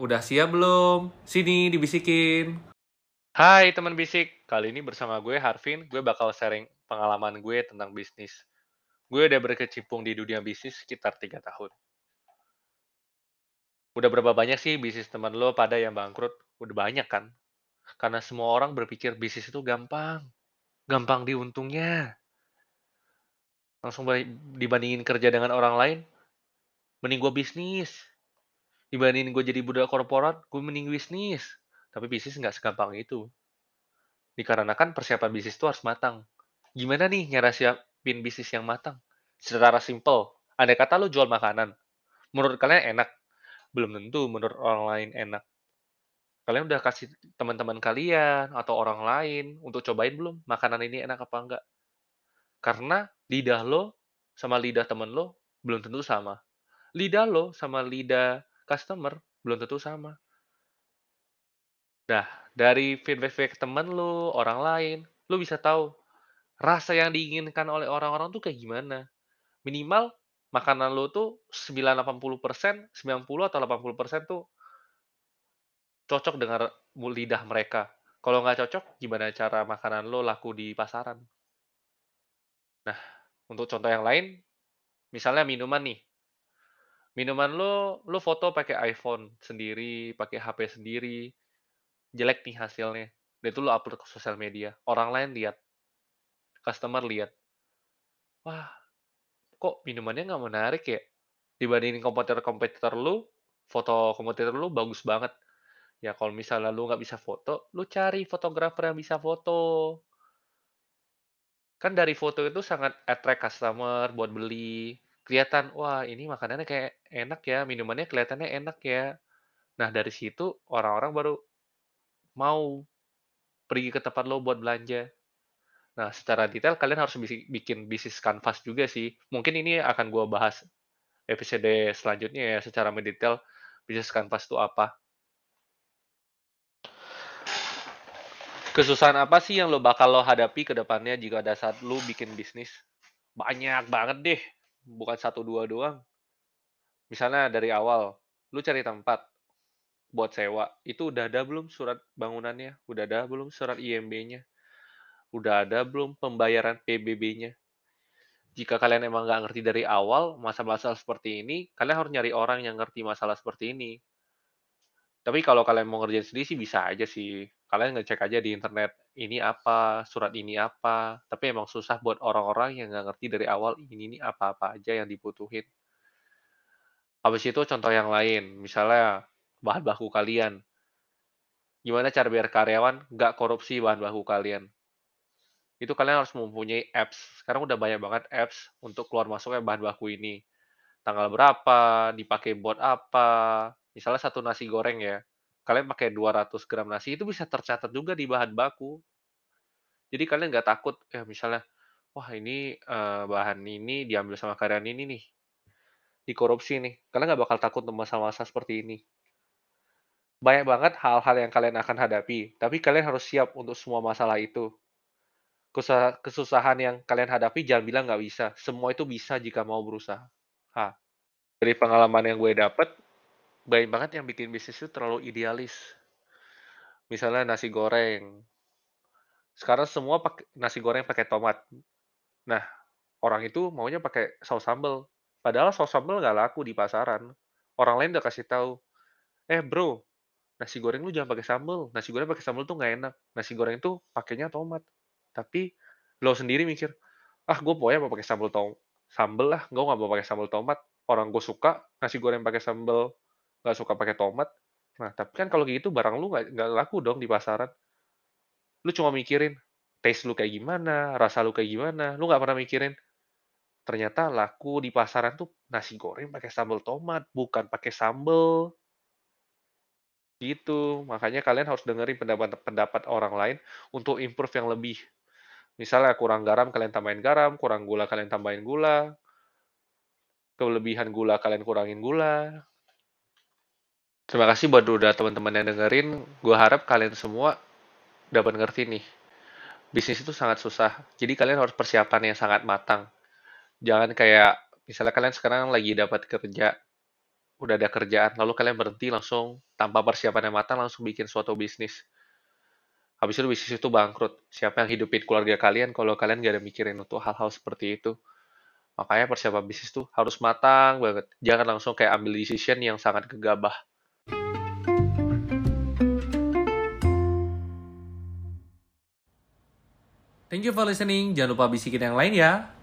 Udah siap belum? Sini dibisikin. Hai teman bisik, kali ini bersama gue Harvin, gue bakal sharing pengalaman gue tentang bisnis. Gue udah berkecimpung di dunia bisnis sekitar 3 tahun. Udah berapa banyak sih bisnis teman lo pada yang bangkrut? Udah banyak kan? Karena semua orang berpikir bisnis itu gampang. Gampang diuntungnya. Langsung dibandingin kerja dengan orang lain, mending gue bisnis. Dibandingin gue jadi budak korporat, gue mending bisnis. Tapi bisnis nggak segampang itu. Dikarenakan persiapan bisnis itu harus matang. Gimana nih nyara siapin bisnis yang matang? Secara simple, andai kata lo jual makanan, menurut kalian enak? Belum tentu menurut orang lain enak. Kalian udah kasih teman-teman kalian atau orang lain untuk cobain belum makanan ini enak apa enggak? Karena lidah lo sama lidah temen lo belum tentu sama. Lidah lo sama lidah customer belum tentu sama. Nah, dari feedback temen lo, orang lain, lo bisa tahu rasa yang diinginkan oleh orang-orang tuh kayak gimana. Minimal makanan lo tuh 9-80%, 90 atau 80% tuh cocok dengan lidah mereka. Kalau nggak cocok, gimana cara makanan lo laku di pasaran? Nah, untuk contoh yang lain, misalnya minuman nih. Minuman lo, lo foto pakai iPhone sendiri, pakai HP sendiri, jelek nih hasilnya. Dan itu lo upload ke sosial media. Orang lain lihat, customer lihat. Wah, kok minumannya nggak menarik ya? Dibandingin kompetitor-kompetitor lu, foto kompetitor lu bagus banget. Ya kalau misalnya lu nggak bisa foto, lu cari fotografer yang bisa foto. Kan dari foto itu sangat attract customer buat beli. Kelihatan, wah ini makanannya kayak enak ya, minumannya kelihatannya enak ya. Nah dari situ orang-orang baru mau pergi ke tempat lo buat belanja. Nah, secara detail kalian harus bikin bisnis canvas juga sih. Mungkin ini akan gue bahas episode selanjutnya ya, secara mendetail bisnis canvas itu apa. Kesusahan apa sih yang lo bakal lo hadapi ke depannya jika ada saat lo bikin bisnis? Banyak banget deh, bukan satu dua doang. Misalnya dari awal, lo cari tempat buat sewa, itu udah ada belum surat bangunannya? Udah ada belum surat IMB-nya? Udah ada belum pembayaran PBB-nya? Jika kalian emang nggak ngerti dari awal masalah-masalah seperti ini, kalian harus nyari orang yang ngerti masalah seperti ini. Tapi kalau kalian mau ngerjain sendiri sih bisa aja sih kalian ngecek aja di internet ini apa, surat ini apa. Tapi emang susah buat orang-orang yang nggak ngerti dari awal ini ini apa-apa aja yang dibutuhin. Habis itu contoh yang lain, misalnya bahan baku kalian. Gimana cara biar karyawan nggak korupsi bahan baku kalian? Itu kalian harus mempunyai apps. Sekarang udah banyak banget apps untuk keluar masuknya bahan baku ini. Tanggal berapa, dipakai buat apa. Misalnya satu nasi goreng ya, kalian pakai 200 gram nasi itu bisa tercatat juga di bahan baku. Jadi kalian nggak takut ya misalnya, wah ini uh, bahan ini diambil sama karyawan ini nih, dikorupsi nih. Kalian nggak bakal takut untuk masalah-masalah seperti ini. Banyak banget hal-hal yang kalian akan hadapi, tapi kalian harus siap untuk semua masalah itu. Kesusahan yang kalian hadapi jangan bilang nggak bisa. Semua itu bisa jika mau berusaha. Ha. Dari pengalaman yang gue dapet, banyak banget yang bikin bisnis itu terlalu idealis. Misalnya nasi goreng. Sekarang semua pakai nasi goreng pakai tomat. Nah, orang itu maunya pakai saus sambal. Padahal saus sambal nggak laku di pasaran. Orang lain udah kasih tahu, eh bro, nasi goreng lu jangan pakai sambal. Nasi goreng pakai sambal tuh nggak enak. Nasi goreng tuh pakainya tomat. Tapi lo sendiri mikir, ah gue pokoknya mau pakai sambal tom sambal lah, gue nggak mau pakai sambal tomat. Orang gue suka nasi goreng pakai sambal nggak suka pakai tomat. Nah, tapi kan kalau gitu barang lu nggak laku dong di pasaran. Lu cuma mikirin taste lu kayak gimana, rasa lu kayak gimana. Lu nggak pernah mikirin ternyata laku di pasaran tuh nasi goreng pakai sambal tomat, bukan pakai sambal. Gitu. Makanya kalian harus dengerin pendapat-pendapat orang lain untuk improve yang lebih. Misalnya kurang garam, kalian tambahin garam, kurang gula, kalian tambahin gula, kelebihan gula, kalian kurangin gula, Terima kasih buat udah teman-teman yang dengerin. Gue harap kalian semua dapat ngerti nih. Bisnis itu sangat susah. Jadi kalian harus persiapan yang sangat matang. Jangan kayak, misalnya kalian sekarang lagi dapat kerja. udah ada kerjaan, lalu kalian berhenti langsung tanpa persiapan yang matang langsung bikin suatu bisnis. Habis itu bisnis itu bangkrut. Siapa yang hidupin keluarga kalian kalau kalian gak ada mikirin untuk hal-hal seperti itu? Makanya persiapan bisnis tuh harus matang banget. Jangan langsung kayak ambil decision yang sangat gegabah. Thank you for listening. Jangan lupa bisikin yang lain ya.